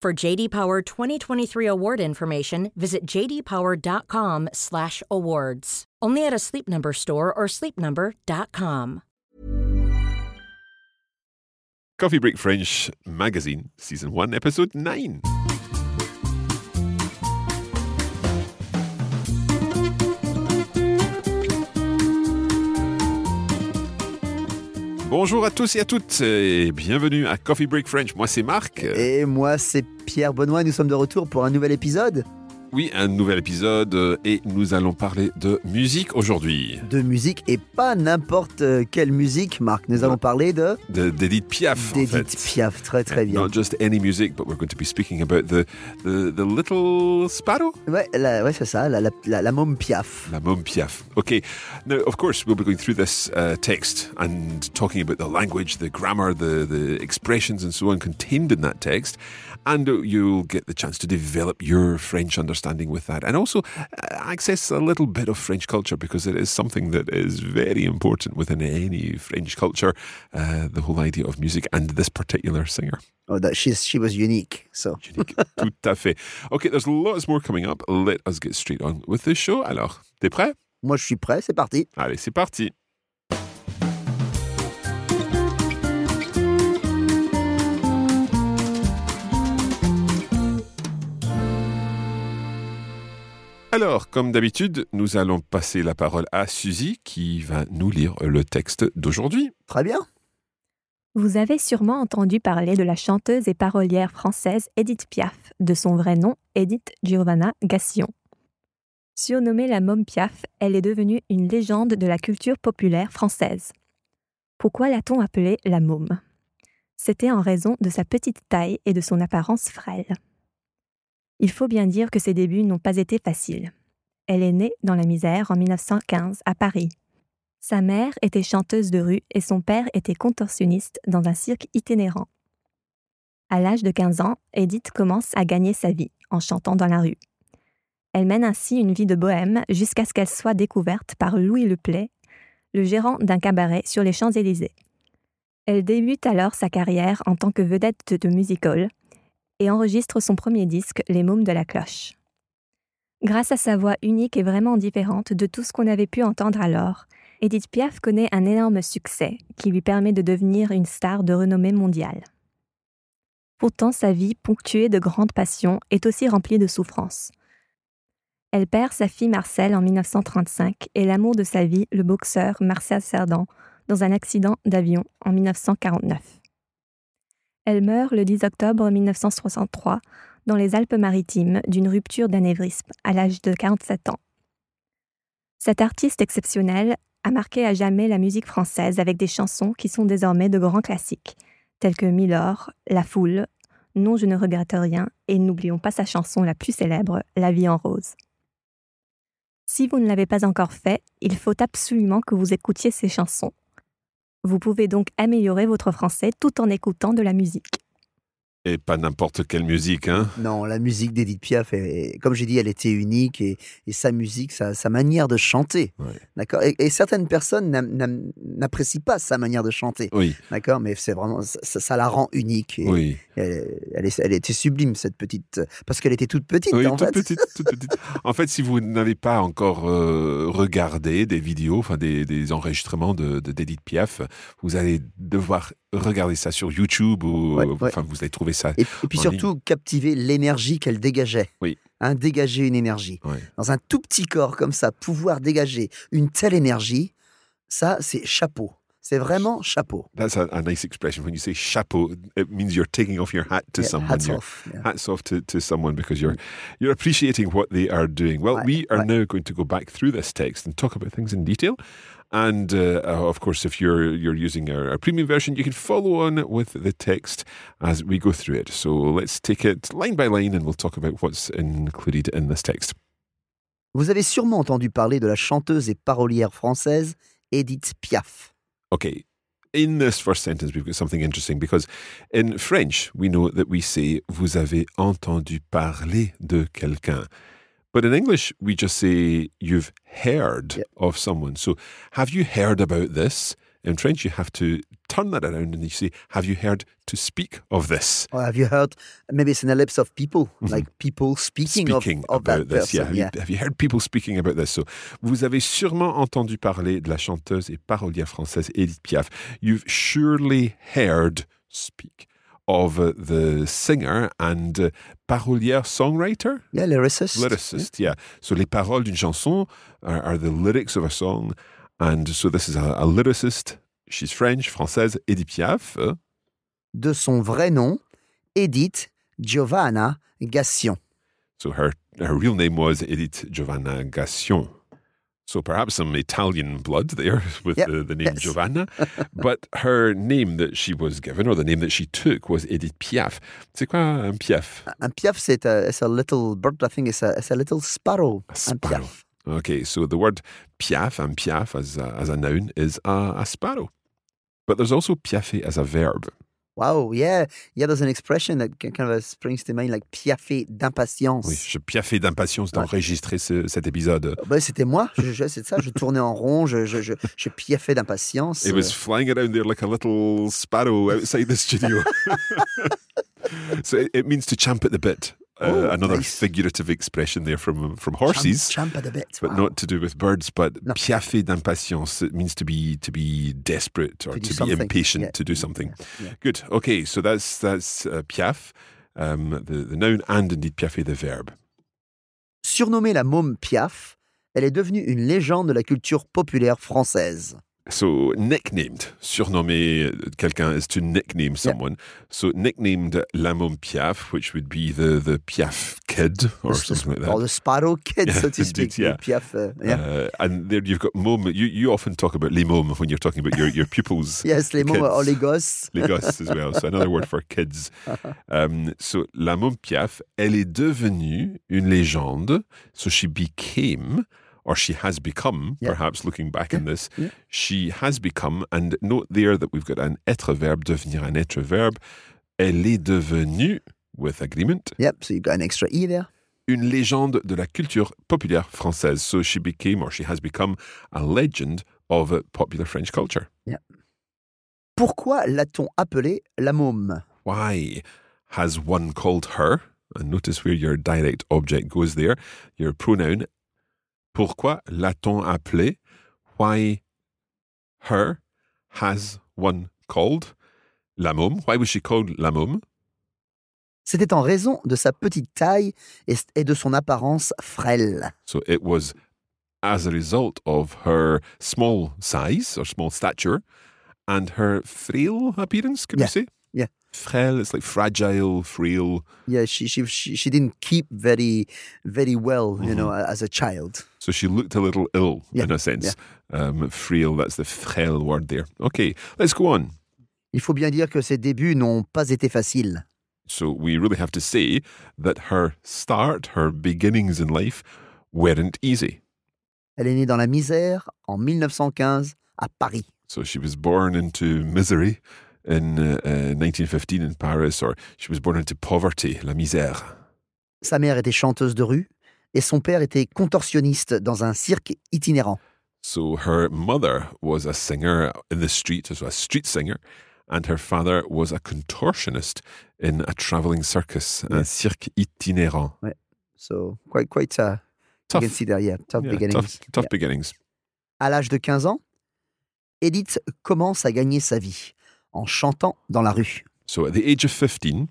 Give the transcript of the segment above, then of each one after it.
For JD Power 2023 award information, visit jdpower.com/awards. Only at a Sleep Number store or sleepnumber.com. Coffee Break French Magazine, Season 1, Episode 9. Bonjour à tous et à toutes et bienvenue à Coffee Break French. Moi c'est Marc. Et moi, c'est Pierre Benoît. Nous sommes de retour pour un nouvel épisode Oui, un nouvel épisode euh, et nous allons parler de musique aujourd'hui. de musique et pas n'importe euh, quelle musique, Marc. Nous allons parler de De- D'Edith Piaf. d'Edith. Piaf. Très, très bien. Not just any music, but we're going to be speaking about the, the, the Little Sparrow. Ouais, la- ouais c'est ça, la, la, la, la môme Piaf. La Môme Piaf. Okay, now of course we'll be going through this uh, text and talking about the language, the grammar, the, the expressions and so on contained in that text. And you'll get the chance to develop your French understanding with that and also uh, access a little bit of French culture because it is something that is very important within any French culture, uh, the whole idea of music and this particular singer. Oh, that she's, she was unique. So. Unique. Tout à fait. Okay, there's lots more coming up. Let us get straight on with this show. Alors, t'es prêt? Moi, je suis prêt, c'est parti. Allez, c'est parti. Alors, comme d'habitude, nous allons passer la parole à Suzy qui va nous lire le texte d'aujourd'hui. Très bien. Vous avez sûrement entendu parler de la chanteuse et parolière française Edith Piaf, de son vrai nom Edith Giovanna Gassillon. Surnommée la Môme Piaf, elle est devenue une légende de la culture populaire française. Pourquoi l'a-t-on appelée la Môme C'était en raison de sa petite taille et de son apparence frêle. Il faut bien dire que ses débuts n'ont pas été faciles. Elle est née dans la misère en 1915 à Paris. Sa mère était chanteuse de rue et son père était contorsionniste dans un cirque itinérant. À l'âge de 15 ans, Edith commence à gagner sa vie en chantant dans la rue. Elle mène ainsi une vie de bohème jusqu'à ce qu'elle soit découverte par Louis Leplay, le gérant d'un cabaret sur les Champs-Élysées. Elle débute alors sa carrière en tant que vedette de music-hall et enregistre son premier disque, Les Mômes de la Cloche. Grâce à sa voix unique et vraiment différente de tout ce qu'on avait pu entendre alors, Edith Piaf connaît un énorme succès qui lui permet de devenir une star de renommée mondiale. Pourtant, sa vie, ponctuée de grandes passions, est aussi remplie de souffrances. Elle perd sa fille Marcel en 1935 et l'amour de sa vie, le boxeur Martial Cerdan, dans un accident d'avion en 1949. Elle meurt le 10 octobre 1963 dans les Alpes-Maritimes d'une rupture d'anévrisme à l'âge de 47 ans. Cette artiste exceptionnelle a marqué à jamais la musique française avec des chansons qui sont désormais de grands classiques, tels que Milord, La Foule, Non, je ne regrette rien, et n'oublions pas sa chanson la plus célèbre, La vie en rose. Si vous ne l'avez pas encore fait, il faut absolument que vous écoutiez ces chansons. Vous pouvez donc améliorer votre français tout en écoutant de la musique. Et pas n'importe quelle musique, hein. Non, la musique d'Edith Piaf, est- comme j'ai dit, elle était unique et, et sa musique, sa, sa manière de chanter, Ouais. d'accord? Et, et certaines personnes n'apprécient pas sa manière de chanter, Oui, d'accord? Mais c'est vraiment, ça, ça la rend unique. Et oui. elle, elle, est- elle était sublime cette petite, parce qu'elle était toute petite Oui, en toute fait. petite, toute petite. En fait, si vous n'avez pas encore euh, regardé des vidéos, enfin des, des enregistrements de de- d'Edith Piaf, vous allez devoir regardez ça sur YouTube ou Ouais, ouais. enfin vous allez trouver ça. Et, et puis surtout, captiver l'énergie qu'elle dégageait. Oui. Hein, dégager une énergie. Ouais. Dans un tout petit corps comme ça, pouvoir dégager une telle énergie, ça, c'est chapeau. C'est vraiment chapeau. That's a, a nice expression. When you say chapeau, it means you're taking off your hat to Yeah, someone. hats You're- off. yeah. hats off to, to someone because you're you're appreciating what they are doing. Well, Right, we are right. now going to go back through this text and talk about things in detail. And uh, uh, of course, if you're you're using our, our premium version, you can follow on with the text as we go through it. So let's take it line by line, and we'll talk about what's included in this text. Vous avez sûrement entendu parler de la chanteuse et parolière française Edith Piaf. Okay. In this first sentence, we've got something interesting because in French, we know that we say vous avez entendu parler de quelqu'un. But in English, we just say you've heard Yeah. of someone. So have you heard about this? In French, you have to turn that around and you say, have you heard to speak of this? Or have you heard, maybe it's in the lips of people, like people speaking, Mm-hmm. speaking of, of about that this. person. yeah. Have, You, have you heard people speaking about this? So, vous avez sûrement entendu parler de la chanteuse et parolière française Edith Piaf. You've surely heard speak of the singer and parolière songwriter? Yeah, lyricist. Lyricist, yeah. So, les paroles d'une chanson are, are the lyrics of a song. And so, this is a, a lyricist. She's French, française, Edith Piaf. De son vrai nom, Edith Giovanna Gassion. So her her real name was Edith Giovanna Gassion. So perhaps some Italian blood there with Yep, the, the name yes. Giovanna. but her name that she was given, or the name that she took, was Edith Piaf. C'est quoi un Piaf? Un piaf, c'est a, it's a little bird, I think it's a, it's a little sparrow. A sparrow. piaf. Okay, so the word Piaf and Piaf as a, as a noun is a, a sparrow. But there's also piaffer as a verb. Wow, yeah. Yeah, there's an expression that kind of springs to mind, like piaffer d'impatience. Oui, je piaffais d'impatience Ouais. d'enregistrer ce- cet épisode. Ben, c'était moi, je, je- c'est ça, je tournais en rond, je, je, je, je piaffais d'impatience. It was flying around there like a little sparrow outside the studio. so it, it means to champ at the bit. Uh, Oh, another nice. figurative expression there from from horses, a bit. but wow. not to do with birds. But No. piaffer d'impatience it means to be to be desperate or To to, be impatient Yeah. to do something. yeah. Good. Okay, so that's that's uh, piaf, um, the the noun, and indeed piaffer the verb. Surnommée la môme Piaf, elle est devenue une légende de la culture populaire française. So nicknamed, surnommé quelqu'un is to nickname someone. So nicknamed La Môme Piaf, which would be the the Piaf kid or The- something like that. Or the Sparrow Kid, Yeah, so to indeed, speak. yeah. Piaf, uh, yeah. Uh, and there you've got môme. You you often talk about les mômes when you're talking about your, your pupils. yes, les mômes, or les gosses. les gosses as well. So another word for kids. Um, so la môme Piaf, elle est devenue une légende. So she became, or she has become, Yeah. perhaps looking back in this, yeah. she has become. And note there that we've got an être verbe, devenir un être verbe. Elle est devenue, with agreement, Yep, so you've got an extra E there. une légende de la culture populaire française. So she became, or she has become, a legend of popular French culture. Pourquoi l'a-t-on appelée la môme Why has one called her? And notice where your direct object goes there, your pronoun. Pourquoi l'a-t-on appelée? Why her has one called la môme? Why was she called la môme? C'était en raison de sa petite taille et, de son apparence frêle. So it was as a result of her small size or small stature and her frail appearance, can Yeah, you say? yeah. Frail, it's like fragile, frail. Yeah, she, she, she, she didn't keep very, very well, you know, mm-hmm. as a child. So she looked a little ill Yeah, in a sense. Um, frail, that's the frail word there. Okay, let's go on. Il faut bien dire que ses débuts n'ont pas été faciles. So we really have to say that her start, her beginnings in life weren't easy. Elle est née dans la misère en 1915 à Paris. So she was born into misery in uh, uh, 1915 in Paris, or she was born into poverty, la misère. Sa mère était chanteuse de rue et son père était contorsionniste dans un cirque itinérant. So her mother was a singer in the street, so a street singer, and her father was a contortionist in a traveling circus, un cirque itinérant. So quite, quite, uh, Tough, you can see there, yeah, tough yeah, beginnings. tough, tough Yeah. beginnings. À l'âge de 15 ans, Edith commence à gagner sa vie en chantant dans la rue. So at the age of 15,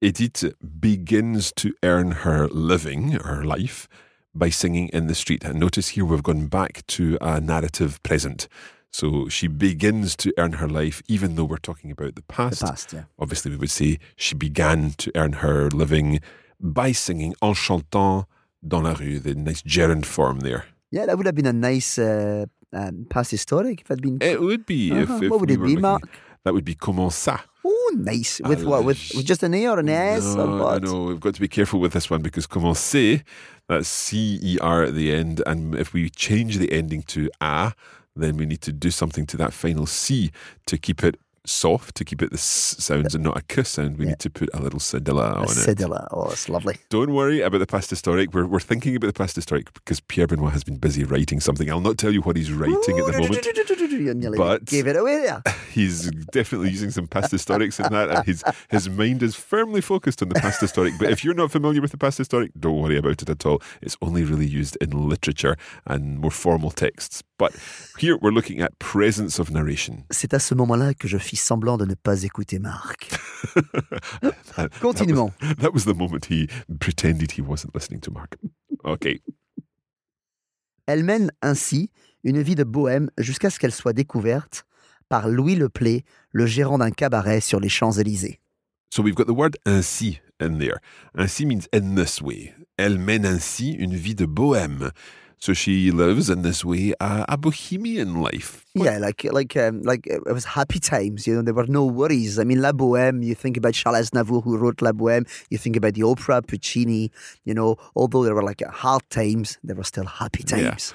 Edith begins to earn her living, her life, by singing in the street. And notice here we've gone back to a narrative present. So she begins to earn her life, even though we're talking about the The past. past, yeah. Obviously, we would say she began to earn her living by singing en chantant dans la rue, the nice gerund form there. Yeah, that would have been a nice uh, um, past historic if it had been. It would be if, Uh-huh. if What would we it be, looking- Mark? That would be commença. Oh, nice. With what? With, with just an A or an S? or No, what? no, we've got to be careful with this one because commencer, that's C E R at the end. And if we change the ending to A, then we need to do something to that final C to keep it soft, to keep it the S sounds and not a a K sound. We Yeah. need to put a little cedilla on it. cedilla. Oh, it's lovely. Don't worry about the past historic. We're, we're thinking about the past historic because Pierre Benoit has been busy writing something. I'll not tell you what he's writing at the moment. But- gave it away there. He's definitely using some past historics in that, and his his mind is firmly focused on the past historic. But if you're not familiar with the past historic, don't worry about it at all. It's only really used in literature and more formal texts. But here we're looking at presence of narration. C'est à ce moment-là que je fis semblant de ne pas écouter Marc. That- Continuons. That was, that was the moment he pretended he wasn't listening to Mark. Okay. Elle mène ainsi une vie de bohème jusqu'à ce qu'elle soit découverte par Louis Leplay, le gérant d'un cabaret sur les Champs-Élysées. So we've got the word ainsi in there. Ainsi means in this way. Elle mène ainsi une vie de bohème. So she lives in this way a, a bohemian life. Yeah, like like um, like it was happy times. You know, there were no worries. I mean, La Bohème. You think about Charles Aznavour, who wrote La Bohème. You think about the opera, Puccini. You know, although there were like hard times, there were still happy times. It-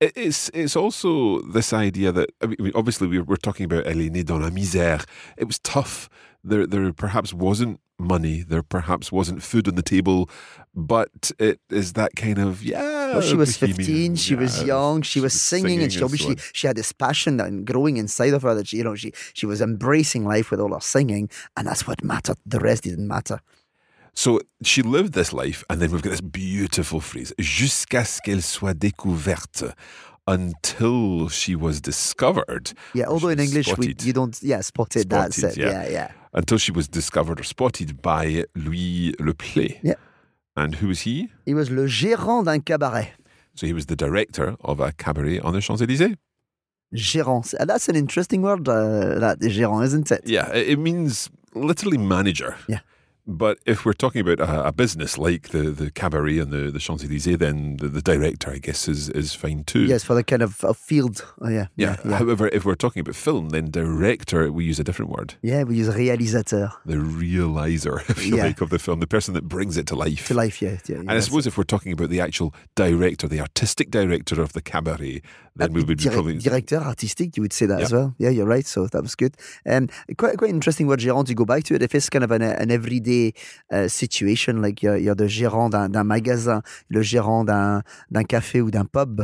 It's it's also this idea that I mean, obviously we're, we're talking about Elle est née dans la misère. It was tough. There there perhaps wasn't money. There perhaps wasn't food on the table, but it is that kind of yeah. Well, she was bohemian, 15. She was young. She was singing, and she obviously she had this passion and growing inside of her that she, you know, she she was embracing life with all her singing, and that's what mattered. The rest didn't matter. So she lived this life, and then we've got this beautiful phrase jusqu'à ce qu'elle soit découverte. Until she was discovered. Yeah, although in English we, you don't. Yeah, spotted. that's Spotted, it. yeah. Yeah, yeah. Until she was discovered or spotted by Louis Leplée. Yeah. And who was he? He was le gérant d'un cabaret. So he was the director of a cabaret on the Champs Elysees. Gérant. Uh, That's an interesting word, uh, that gérant, isn't it? Yeah, it means literally manager. Yeah. But if we're talking about a, a business like the, the cabaret and the, the Champs Elysees, then the, the director, I guess, is, is fine too. Yes, for the kind of uh, field. Oh, yeah. Yeah. Yeah. However, if we're talking about film, then director, we use a different word. Yeah, we use réalisateur. The realizer, if you Yeah. like, of the film, the person that brings it to life. To life, yeah. yeah And I suppose if we're talking about the actual director, the artistic director of the cabaret, then we would be probably. Directeur artistique, you would say that as well. Yeah, you're right. So that was good. Um, quite quite interesting word gérant to go back to it. If it's kind of an, an everyday uh, situation, like you're, you're the gérant d'un, magasin, le gérant d'un, café ou d'un pub,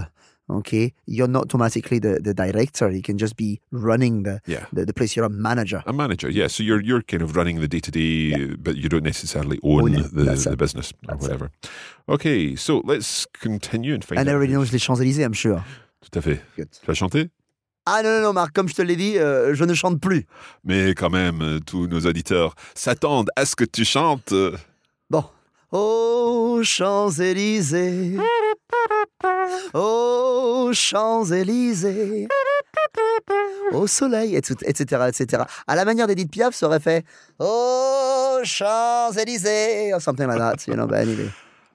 okay, you're not automatically the, the director. You can just be running the, Yeah. the, the place. You're a manager. A manager, yeah. So you're you're kind of running the day to day, but you don't necessarily own, Own it. the, the it. business or That's it. whatever. Okay, so let's continue and find And everybody knows les Champs-Élysées, I'm sure. Tout à fait. Good. Tu vas chanter Ah non, non, non, Marc, comme je te l'ai dit, euh, je ne chante plus. Mais quand même, euh, tous nos auditeurs s'attendent à ce que tu chantes. Bon. Aux Champs-Élysées. Aux Champs-Élysées. Au soleil, etc., etc., etc. À la manière d'Edith Piaf, ça aurait fait Aux Champs-Élysées, or something like that, you know, but anyway.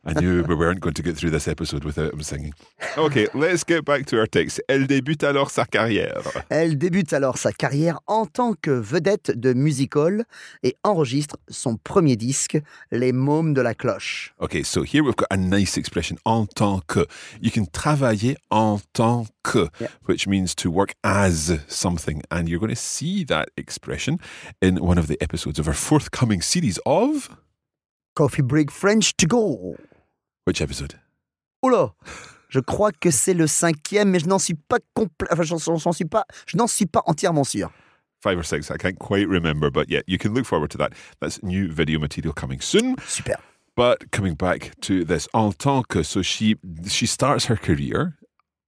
I knew we weren't going to get through this episode without him singing. Okay, let's get back to our text. Elle débute alors sa carrière. Elle débute alors sa carrière en tant que vedette de music-hall et enregistre son premier disque, Les Mômes de la Cloche. Okay, so here we've got a nice expression, en tant que. You can travailler en tant que, Yeah. which means to work as something. And you're going to see that expression in one of the episodes of our forthcoming series of. Coffee Break French to go. Which episode? Oh Oula Je crois que c'est le cinquième, mais je n'en suis pas complet. Enfin, j'en- j'en j'en suis pas. Je n'en suis pas entièrement sûr. Five or six, I can't quite remember, but yeah, you can look forward to that. That's new video material coming soon. Super. But coming back to this, en tant que, so she she starts her career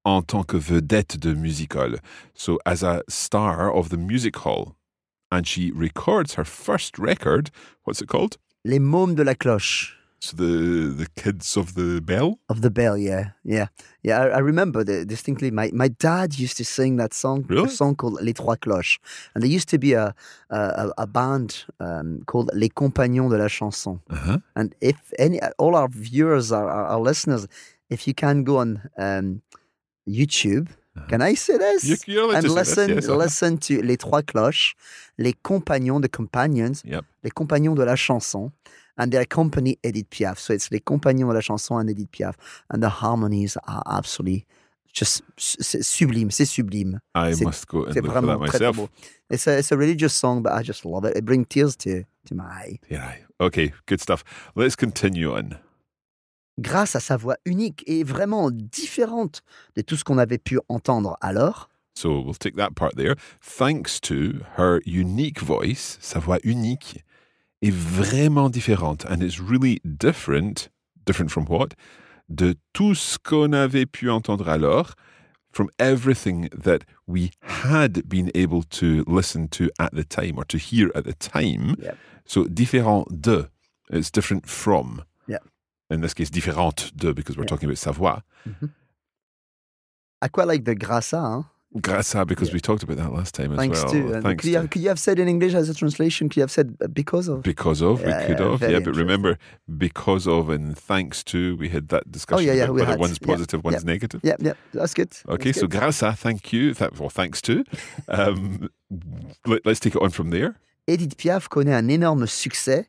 en tant que vedette de music hall. So as a star of the music hall. and she records her first record. What's it called? Les mômes de la cloche. So the the kids of the bell. Of the bell, yeah, yeah, yeah. I, I remember the, distinctly. My my dad used to sing that song, Really? a song called Les Trois Cloches, and there used to be a a, a band um, called Les Compagnons de la Chanson. Uh-huh. And if any, all our viewers, our, our, our listeners, if you can go on um, YouTube, can I say this? You- and say this, listen, uh-huh. listen to Les Trois Cloches, Les Compagnons de Companions, Yep. Les Compagnons de la Chanson, and they accompany Edith Piaf. So it's Les Compagnons de la Chanson and Edith Piaf, and the harmonies are absolutely just sublime, c'est sublime. I C'est- must go and look for that vraiment très, très myself. It's a, it's a religious song, but I just love it. It brings tears to, to my eye. Yeah. Okay. Good stuff. Let's continue on. grâce à sa voix unique et vraiment différente de tout ce qu'on avait pu entendre alors, So we'll take that part there. Thanks to her unique voice, sa voix unique est vraiment différente. And it's really different. Different from what? De tout ce qu'on avait pu entendre alors, from everything that we had been able to listen to at the time or to hear at the time. Yep. So différent de. It's different from. Yep. In this case, différente de, because we're Yeah. talking about sa voix. Mm-hmm. I quite like the à, hein? À, because Yeah. we talked about that last time as thanks well. to. Thanks could, you have, could you have said in English as a translation, could you have said uh, because of? Because of, Yeah, we could yeah, have, yeah. But remember, because of and thanks to, we had that discussion Oh, yeah, yeah, whether had, one's yeah, positive, one's negative. Yeah, yeah, that's good. Okay, That's so good. grâce à, thank you, th- well, thanks to. Um, let, us take it on from there. Edith Piaf connaît un énorme succès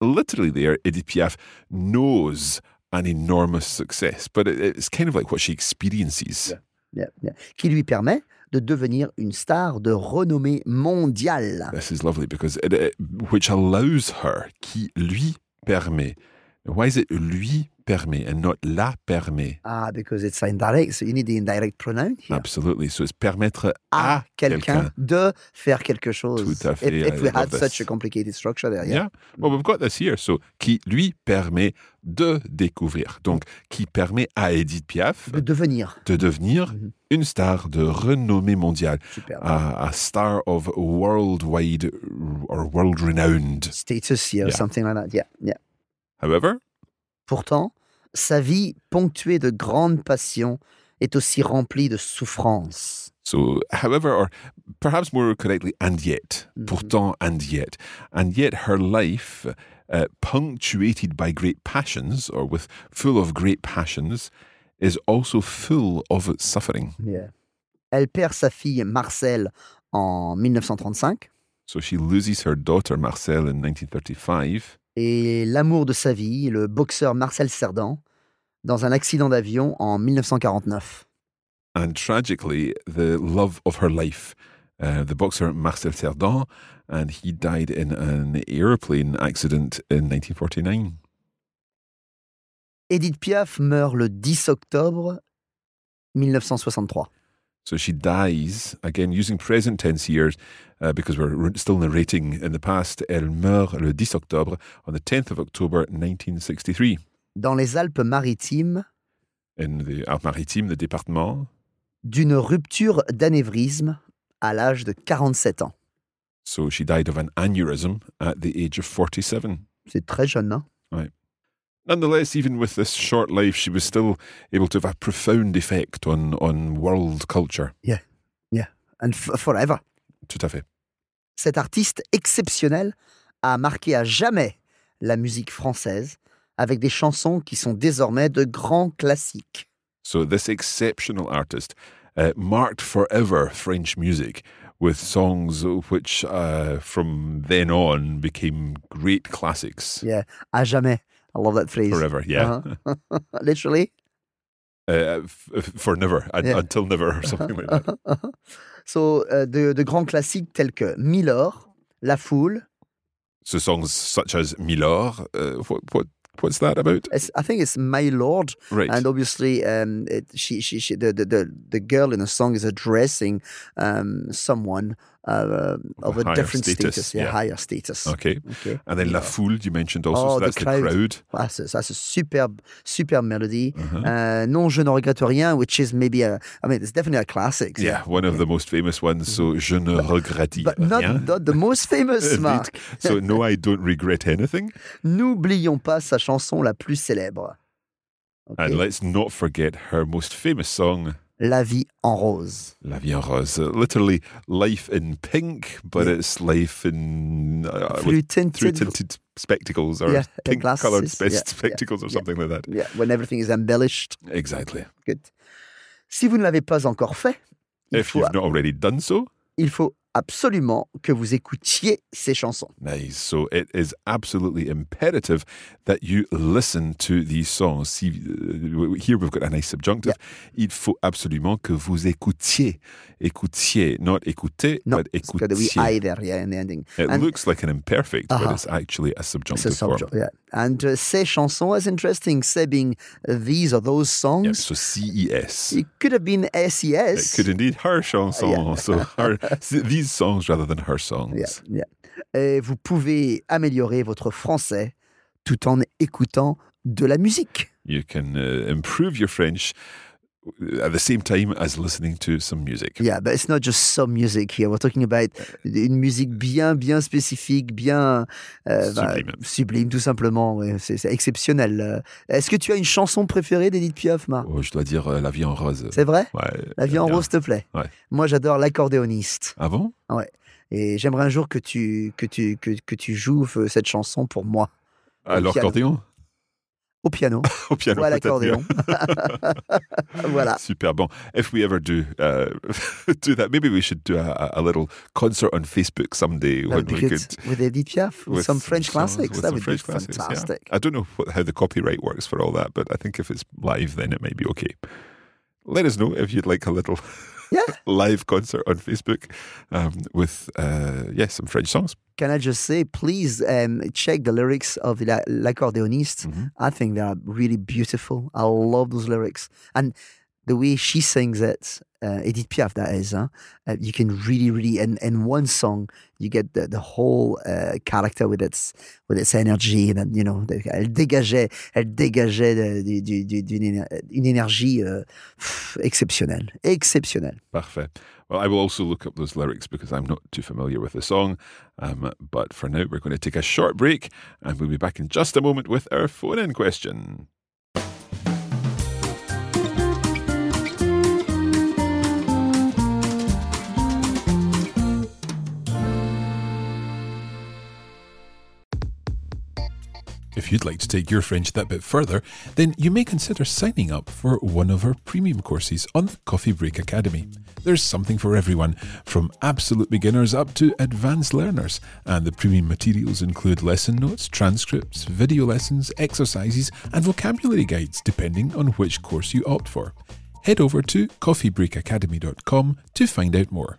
Literally, there, Edith Piaf knows an enormous success, but it, it's kind of like what she experiences. Qui lui permet de devenir une star de renommée mondiale. This is lovely because it, it- which allows her, qui lui permet. Why is it lui permet and not la permet? Ah, because it's indirect, so you need the indirect pronoun here. Absolutely. So it's permettre à à quelqu'un de faire quelque chose. Tout à fait, If, if we had this. such a complicated structure there, Yeah. yeah. Well, we've got this here. So, qui lui permet de découvrir. Donc, qui permet à Edith Piaf De devenir. de devenir Mhm. une star de renommée mondiale, Super. a, a star of worldwide or world renowned. Status here, Yeah. something like that. Yeah, yeah. However, Pourtant, sa vie ponctuée de grandes passions est aussi remplie de souffrances. so, however, or perhaps more correctly, and yet, Mhm. pourtant, and yet, and yet her life, uh, punctuated by great passions or with full of great passions, is also full of suffering. Yeah. Elle perd sa fille Marcel en 1935 So she loses her daughter Marcel in 1935, et l'amour de sa vie, le boxeur Marcel Cerdan, dans un accident d'avion en 1949. and tragically, the love of her life, uh, the boxer Marcel Cerdan, and he died in an airplane accident in 1949. Edith Piaf meurt le 10 octobre 1963. So she dies, again using present tense here uh, because we're still narrating in the past. Elle meurt le 10 octobre, on the 10th of October 1963, dans les Alpes-Maritimes in the Alpes-Maritimes, the département. d'une rupture d'anévrisme à l'âge de 47 ans. So she died of an aneurysm at the age of 47. C'est très jeune, hein? Nonetheless, even with this short life, she was still able to have a profound effect on, on world culture. Yeah, yeah, and f- forever. Tout à fait. Cet artiste exceptionnel a marqué à jamais la musique française avec des chansons qui sont désormais de grands classiques. So this exceptional artist uh, marked forever French music with songs which, uh, from then on, became great classics. Yeah, à jamais. I love that phrase. Forever, yeah. Uh-huh. Literally. Uh, f- f- for never, un- Yeah. until never, or something like that. so, euh, de, de grands classiques tels que Milord, La Foule. So songs such as Milord, uh, what, what, what's that about? It's- I think it's My Lord. Right. And obviously, um, it, she, she, she, the, the, the, the girl in the song is addressing um, someone uh, of a different status, status, yeah, yeah. higher status. Okay. Okay. And then La Foule, you mentioned also, Oh, so the that's the crowd. crowd. Ah, c'est- ça, c'est superbe, superbe mélodie. Uh-huh. Euh, non, je ne regrette rien, which is maybe a, I mean, it's definitely a classic. Yeah, one of the most famous ones. So, je ne regrette rien. But not, not the most famous. Mark. So, no, I don't regret anything. N'oublions pas sa chanson la plus célèbre. Okay. And let's not forget her most famous song, La vie en rose. La Vie en Rose. Uh, literally, life in pink, but Yeah. it's life in. Uh, Through tinted, through tinted spectacles or Yeah, pink glasses, yeah, yeah, spectacles or something like that. yeah, when everything is embellished. Exactly. Good. Si vous ne l'avez pas encore fait, il If faut, you've not already done so, il faut absolument que vous écoutiez ces chansons. Nice. So it is absolutely imperative that you listen to these songs. See, uh, here we've got a nice subjunctive. Il faut absolument que vous écoutiez. Écoutiez, not écouter, No, but it's got écoutiez. I there, yeah, in the ending. It And looks like an imperfect, but Uh-huh. it's actually a subjunctive a form. yeah. And uh, ces chansons is interesting, say being uh, these or those songs. Yeah, so CES. It could have been SES. It could indeed her chanson. Yeah. So her, these songs rather than her songs. Yeah, yeah. Et vous pouvez améliorer votre français tout en écoutant de la musique. You can uh, improve your French at the same time as listening to some music. Yeah, but it's not just some music here. We're talking about une musique bien, bien spécifique, bien euh, bah, Sublime. sublime, tout simplement. ouais. C'est exceptionnel. Euh, Est-ce que tu as une chanson préférée d'Edith Piaf, Marc Oh, je dois dire euh, La vie en rose. C'est vrai? Ouais, La vie en bien. rose, te plaît? Ouais. Moi, j'adore l'accordéoniste. Ah bon? Et j'aimerais un jour que tu, que tu, que, que tu joues cette chanson pour moi, À Au l'accordéon? Au piano Au piano ou à l'accordéon. voilà. Super bon. If we ever do uh, do that, maybe we should do a, a little concert on Facebook someday That would be good. could. With Edith Piaf, with, some French songs, classics. That would French be classics, yeah. fantastic. I don't know what, how the copyright works for all that, but I think if it's live, then it might be okay. Let us know if you'd like a little Yeah. live concert on Facebook um, with, uh, yeah, some French songs. Can I just say, please um, check the lyrics of La- L'accordéoniste. Mhm. I think they are really beautiful. I love those lyrics. And the way she sings it, uh, Edith Piaf, that is, huh? uh, you can really, really, in, in one song, you get the, the whole uh, character with its with its energy. And, then, you know, elle dégageait, elle dégageait du- du- du- d'une une énergie euh, exceptionnelle. Exceptionnelle. Parfait. Well, I will also look up those lyrics because I'm not too familiar with the song. Um, but for now, we're going to take a short break and we'll be back in just a moment with our phone in question. If you'd like to take your French that bit further, then you may consider signing up for one of our premium courses on the Coffee Break Academy. There's something for everyone, from absolute beginners up to advanced learners, and the premium materials include lesson notes, transcripts, video lessons, exercises, and vocabulary guides depending on which course you opt for. Head over to coffeebreakacademy.com to find out more.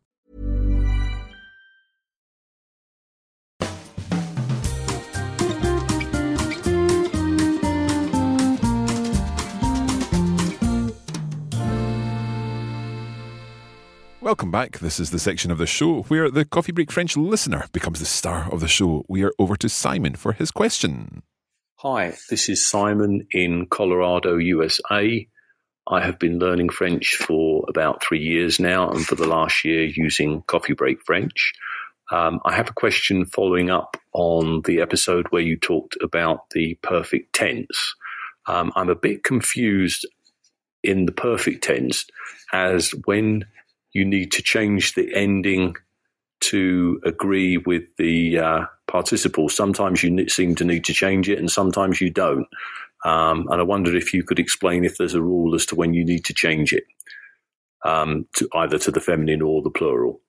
Welcome back. This is the section of the show where the Coffee Break French listener becomes the star of the show. We are over to Simon for his question. Hi, this is Simon in Colorado, USA. I have been learning French for about three years now, and for the last year using Coffee Break French. Um, I have a question following up on the episode where you talked about the perfect tense. Um, I'm a bit confused in the perfect tense as when you need to change the ending to agree with the uh, participle. Sometimes you seem to need to change it, and sometimes you don't. Um, and I wondered if you could explain if there's a rule as to when you need to change it, um, to either to the feminine or the plural.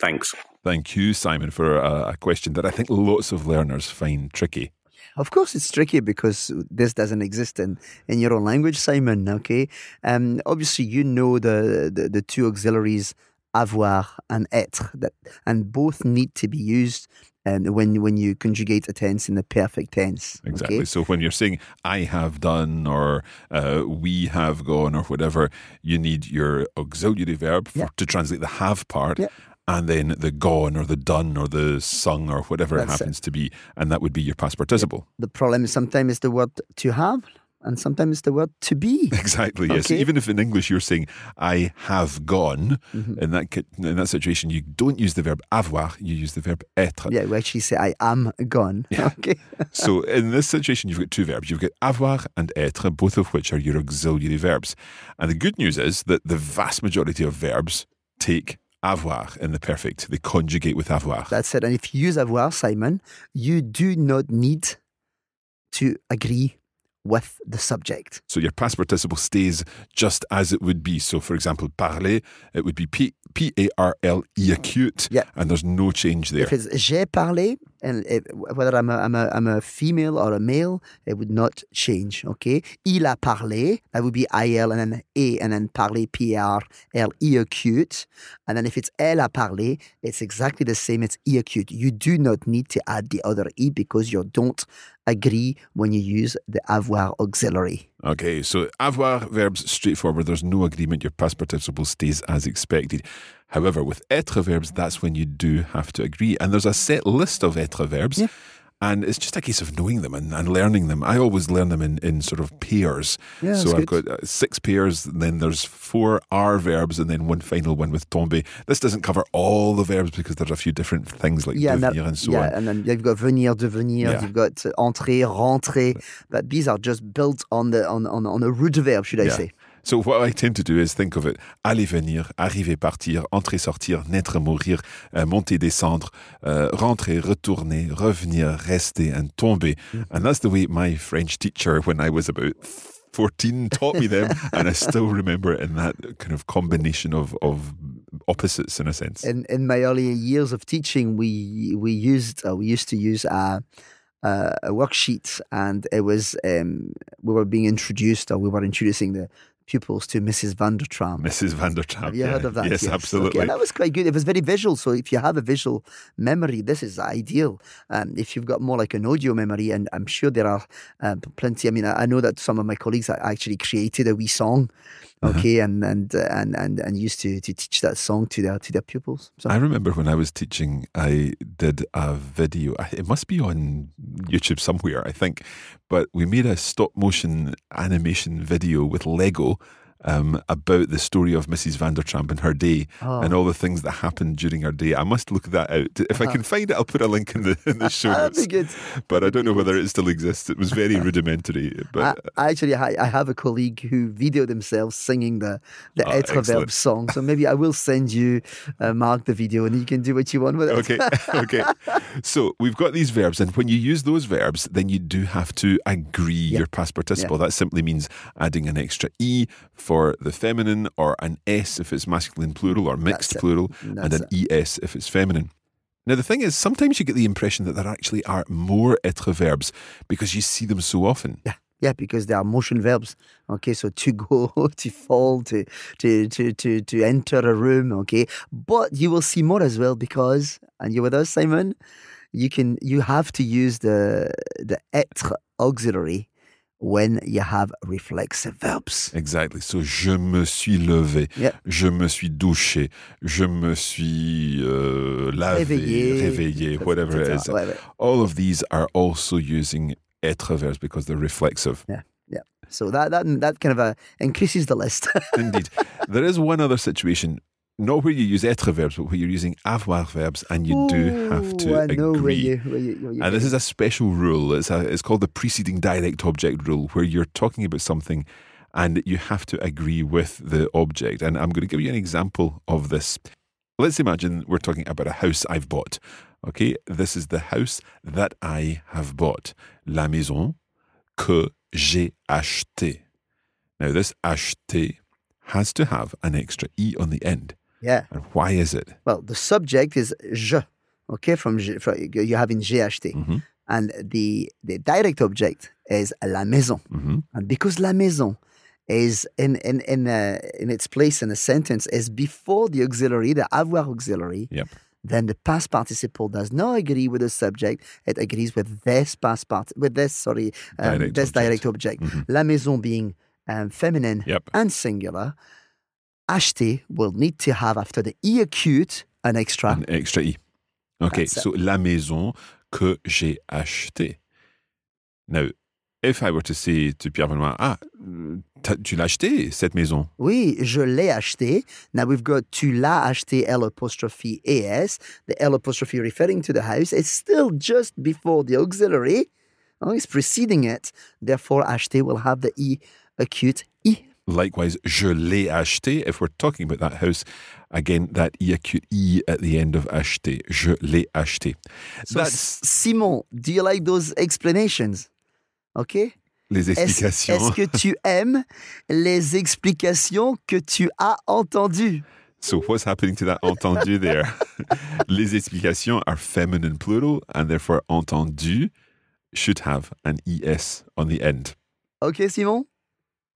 Thanks. Thank you, Simon, for a, a question that I think lots of learners find tricky. Of course, it's tricky because this doesn't exist in, in your own language, Simon. Okay, um, obviously you know the, the, the two auxiliaries avoir and être, that, and both need to be used um, when when you conjugate a tense in the perfect tense. Exactly. Okay? So when you're saying "I have done" or uh, "We have gone" or whatever, you need your auxiliary verb for, Yeah. to translate the "have" part. Yeah. And then the gone or the done or the sung or whatever it That's it. happens to be, and that would be your past participle. The problem is sometimes it's the word to have, and sometimes it's the word to be. Exactly. Yes. Okay. Even if in English you're saying "I have gone," Mm-hmm. in that in that situation, you don't use the verb avoir. You use the verb être. Yeah, we actually say I am gone. Okay. So in this situation, you've got two verbs. You've got avoir and être, both of which are your auxiliary verbs. And the good news is that the vast majority of verbs take avoir in the perfect. They conjugate with avoir. That's it. And if you use avoir, Simon, you do not need to agree with the subject. So your past participle stays just as it would be. So for example, parler, it would be P P A R L E acute, Yeah. and there's no change there. If it's j'ai parlé, and it, whether I'm a, I'm, a, I'm a female or a male, it would not change. Okay. Il a parlé, that would be IL and then A and then parler, P R L E acute. And then if it's elle a parlé, it's exactly the same. It's E acute. You do not need to add the other E because you don't agree when you use the avoir auxiliary. Okay, so avoir verbs straightforward. There's no agreement. Your past participle stays as expected. However, with être verbs, that's when you do have to agree. And there's a set list of être verbs. And it's just a case of knowing them and, and learning them. I always learn them in, in sort of pairs. Yeah, so I've good. got uh, six pairs, and then there's four R verbs, and then one final one with tombe. This doesn't cover all the verbs because there's a few different things like Yeah, and, devenir that- and so yeah, on. and then you've got venir, devenir, Yeah. you've got uh, entrer, rentrer, but these are just built on the on on, on a root verb, should I Yeah. say? So what I tend to do is think of it aller venir, arriver partir, entrer sortir, naître mourir, uh, monter descendre, uh, rentrer retourner, revenir rester and tomber. And that's the way my French teacher when I was about 14 taught me them and I still remember it in that kind of combination of of opposites in a sense. In in my earlier years of teaching, we we used uh, we used to use a, a, a worksheet, and it was um, we were being introduced, or we were introducing the pupils to Mrs. Vandertramp. Mrs. Van der Tram. Have you yeah. heard of that? Yes, Okay, absolutely. and that was quite good. It was very visual. So if you have a visual memory, this is ideal. Um, if you've got more like an audio memory, and I'm sure there are um, plenty. I mean, I, I know that some of my colleagues actually created a wee song, Uh-huh. okay, and and uh, and and and used to to teach that song to their to their pupils. So I remember when I was teaching, I did a video. It must be on YouTube somewhere, I think. But we made a stop motion animation video with Lego. Um, about the story of Mrs. Vandertramp and her day Oh. and all the things that happened during her day. I must look that out. If I can find it, I'll put a link in the in the show notes. be good. But I don't know whether it still exists. It was very rudimentary. But I, I actually, I, I have a colleague who videoed themselves singing the the Oh, excellent. Verbe song. So maybe I will send you, uh, Mark, the video, and you can do what you want with it. okay, okay. So we've got these verbs, and when you use those verbs, then you do have to agree your past participle. That simply means adding an extra e for the feminine, or an s if it's masculine plural or mixed That's plural, and an es if it's feminine. Now, the thing is, sometimes you get the impression that there actually are more être verbs because you see them so often. Yeah, yeah, because they are motion verbs. Okay, so to go, to fall, to to to to to enter a room. Okay, but you will see more as well because, and you with us, Simon. You can you have to use the the être auxiliary when you have reflexive verbs. Exactly. So, je me suis levé, Yeah. je me suis douché, je me suis euh, lavé, Réveillé. réveillé, whatever it is. Whatever. All of these are also using être verbs because they're reflexive. Yeah, yeah. So that that that kind of uh, increases the list. Indeed. There is one other situation, not where you use être verbs, but where you're using avoir verbs and you do have to Ooh, I know where you, where you, where you And this is a special rule. It's, a, it's called the preceding direct object rule, where you're talking about something and you have to agree with the object. And I'm going to give you an example of this. Let's imagine we're talking about a house I've bought. Okay, this is the house that I have bought. La maison que j'ai achetée. Now, this acheté has to have an extra e on the end. Yeah. And why is it? Well, the subject is je. Okay, from, from you have in j'ai acheté, Mhm. and the the direct object is la maison. Mhm. And because la maison is in in in uh, in its place in a sentence is before the auxiliary, the avoir auxiliary, Yep. then the past participle does not agree with the subject. It agrees with this past part with this sorry um, Direct this object. direct object. Mhm. La maison being um, feminine Yep. and singular. Acheter will need to have after the e acute an extra. An extra i. Okay, so la maison que j'ai achetée. Now, if I were to say to Pierre Benoit, ah, tu l'as acheté, cette maison. Oui, je l'ai acheté. Now we've got tu l'as acheté L apostrophe ES. The L apostrophe referring to the house. It's still just before the auxiliary. Oh, it's preceding it. Therefore, acheté will have the E acute E. Likewise, je l'ai acheté. If we're talking about that house, again, that e acute e at the end of acheté. Je l'ai acheté. So, That's Simon, do you like those explanations? Okay? les explications. est-ce que tu aimes les explications que tu as entendues? So what's happening to that entendu there? Les explications are feminine plural, and therefore entendu should have an es on the end. Okay, Simon?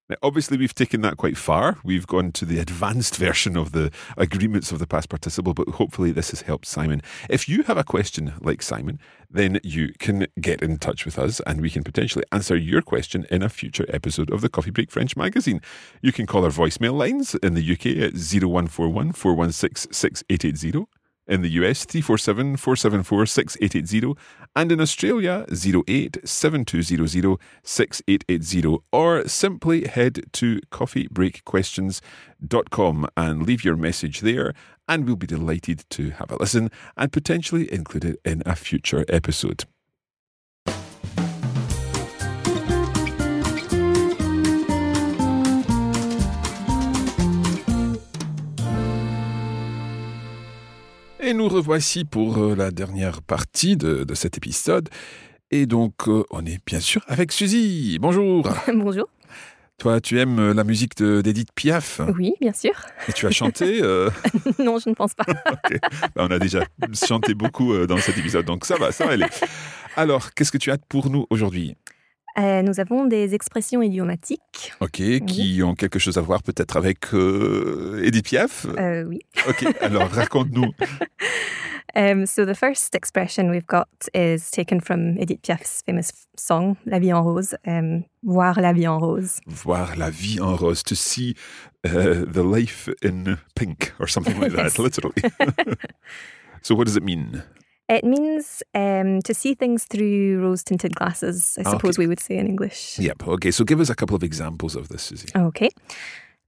Now, obviously, we've taken that quite far. We've gone to the advanced version of the agreements of the past participle, but hopefully, this has helped Simon. If you have a question like Simon, then you can get in touch with us and we can potentially answer your question in a future episode of the Coffee Break French magazine. You can call our voicemail lines in the UK at 0141 416 6880. In the US, 347 474 6880. And in Australia, 08 7200 6880. Or simply head to coffeebreakquestions.com and leave your message there. And we'll be delighted to have a listen and potentially include it in a future episode. Et nous revoici pour euh, la dernière partie de, de cet épisode. Et donc, euh, on est bien sûr avec Suzy. Bonjour. Bonjour. Toi, tu aimes euh, la musique de- d'Edith Piaf? Oui, bien sûr. et tu as chanté. euh, non, je ne pense pas. Bah, on a déjà chanté beaucoup dans cet épisode, donc ça va, ça va aller. Alors, qu'est-ce que tu as pour nous aujourd'hui? Euh, nous avons des expressions idiomatiques. Ok, qui ont quelque chose à voir peut-être avec euh, Edith Piaf? Euh, oui. Ok, alors raconte-nous. Um, so the first expression we've got is taken from Edith Piaf's famous song La vie en rose. Um, voir la vie en rose. Voir la vie en rose, to see uh, the life in pink or something like that, literally. so, what does it mean? It means um, to see things through rose-tinted glasses. I Ah, suppose okay. we would say in English. Yep. Okay, so give us a couple of examples of this, Susie. Okay.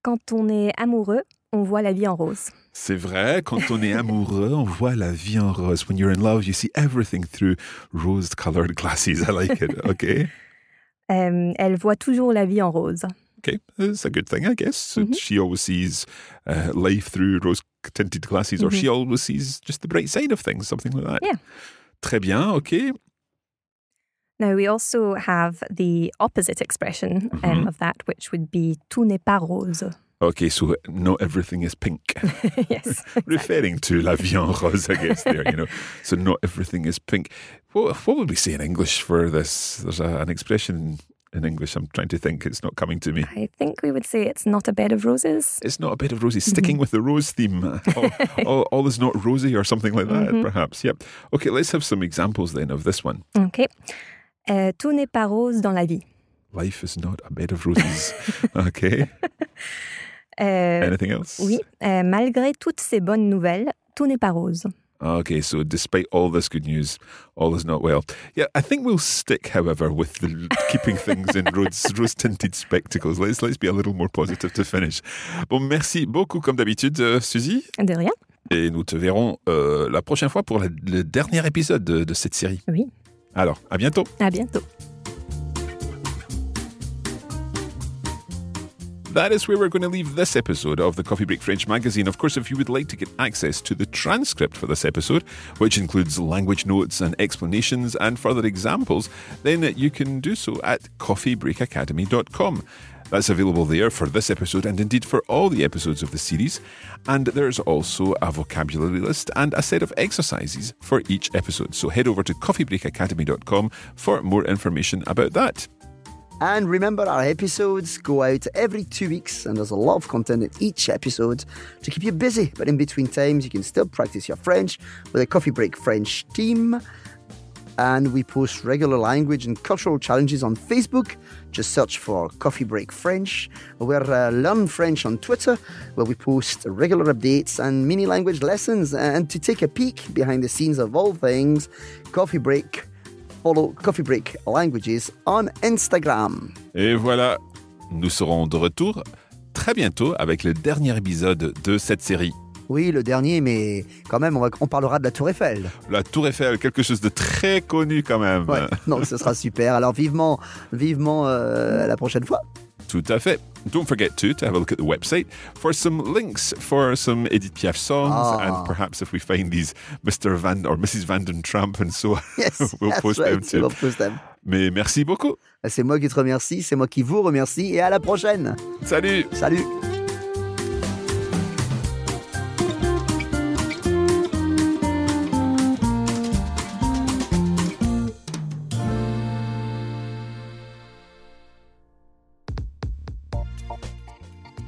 Quand on est amoureux, on voit la vie en rose. C'est vrai, quand on est amoureux, on voit la vie en rose. When you're in love, you see everything through rose-colored glasses. I like it. Okay. Euh, elle voit toujours la vie en rose. Okay, it's a good thing, I guess. So She always sees uh, life through rose-tinted glasses, or she always sees just the bright side of things, something like that. Yeah. Très bien, okay. Now, we also have the opposite expression um, of that, which would be tout n'est pas rose. Okay, so not everything is pink. yes. Referring to la vie en rose, I guess, there, you know. So not everything is pink. What, what would we say in English for this? There's a, an expression in English I'm trying to think. It's not coming to me. I think we would say it's not a bed of roses. It's not a bed of roses. Mm-hmm. Sticking with the rose theme. all, all, all is not rosy or something like that, mm-hmm. perhaps. Yep. Okay, let's have some examples then of this one. OK. Euh, tout n'est pas rose dans la vie. Life is not a bed of roses. okay. Euh, Anything else? oui. Euh, malgré toutes ces bonnes nouvelles, tout n'est pas rose. Okay, so despite all this good news, all is not well. Yeah, I think we'll stick, however, with the keeping things in rose, rose-tinted spectacles. Let's let's be a little more positive to finish. Bon, merci beaucoup comme d'habitude, euh, Suzy. De rien. Et nous te verrons euh, la prochaine fois pour le, le dernier épisode de, de cette série. Oui. Alors, à bientôt. À bientôt. That is where we're going to leave this episode of the Coffee Break French magazine. Of course, if you would like to get access to the transcript for this episode, which includes language notes and explanations and further examples, then you can do so at coffeebreakacademy.com. That's available there for this episode and indeed for all the episodes of the series. And there's also a vocabulary list and a set of exercises for each episode. So head over to coffeebreakacademy.com for more information about that. And remember, our episodes go out every two weeks, and there's a lot of content in each episode to keep you busy. But in between times, you can still practice your French with a Coffee Break French team. And we post regular language and cultural challenges on Facebook. Just search for Coffee Break French. We're uh, Learn French on Twitter, where we post regular updates and mini language lessons. And to take a peek behind the scenes of all things, Coffee Break follow Coffee Break Languages on Instagram. Et voilà, nous serons de retour très bientôt avec le dernier épisode de cette série. Oui, le dernier, mais quand même, on, va- on parlera de la Tour Eiffel. La Tour Eiffel, quelque chose de très connu quand même. Ouais, donc ce sera super. Alors vivement, vivement euh, la prochaine fois. Tout à fait. Don't forget too to have a look at the website for some links for some Edith Piaf songs Ah. and perhaps if we find these Mr. Van or Mrs. Vanden Tramp and so on, Yes, we'll post right, them too. we'll post them. Mais merci beaucoup. C'est moi qui te remercie, c'est moi qui vous remercie et à la prochaine. Salut. Salut.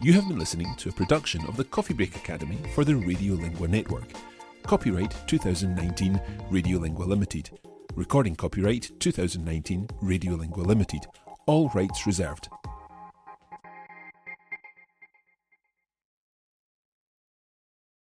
You have been listening to a production of the Coffee Break Academy for the Radiolingua Network. Copyright 2019 Radiolingua Limited. Recording copyright 2019 Radiolingua Limited. All rights reserved.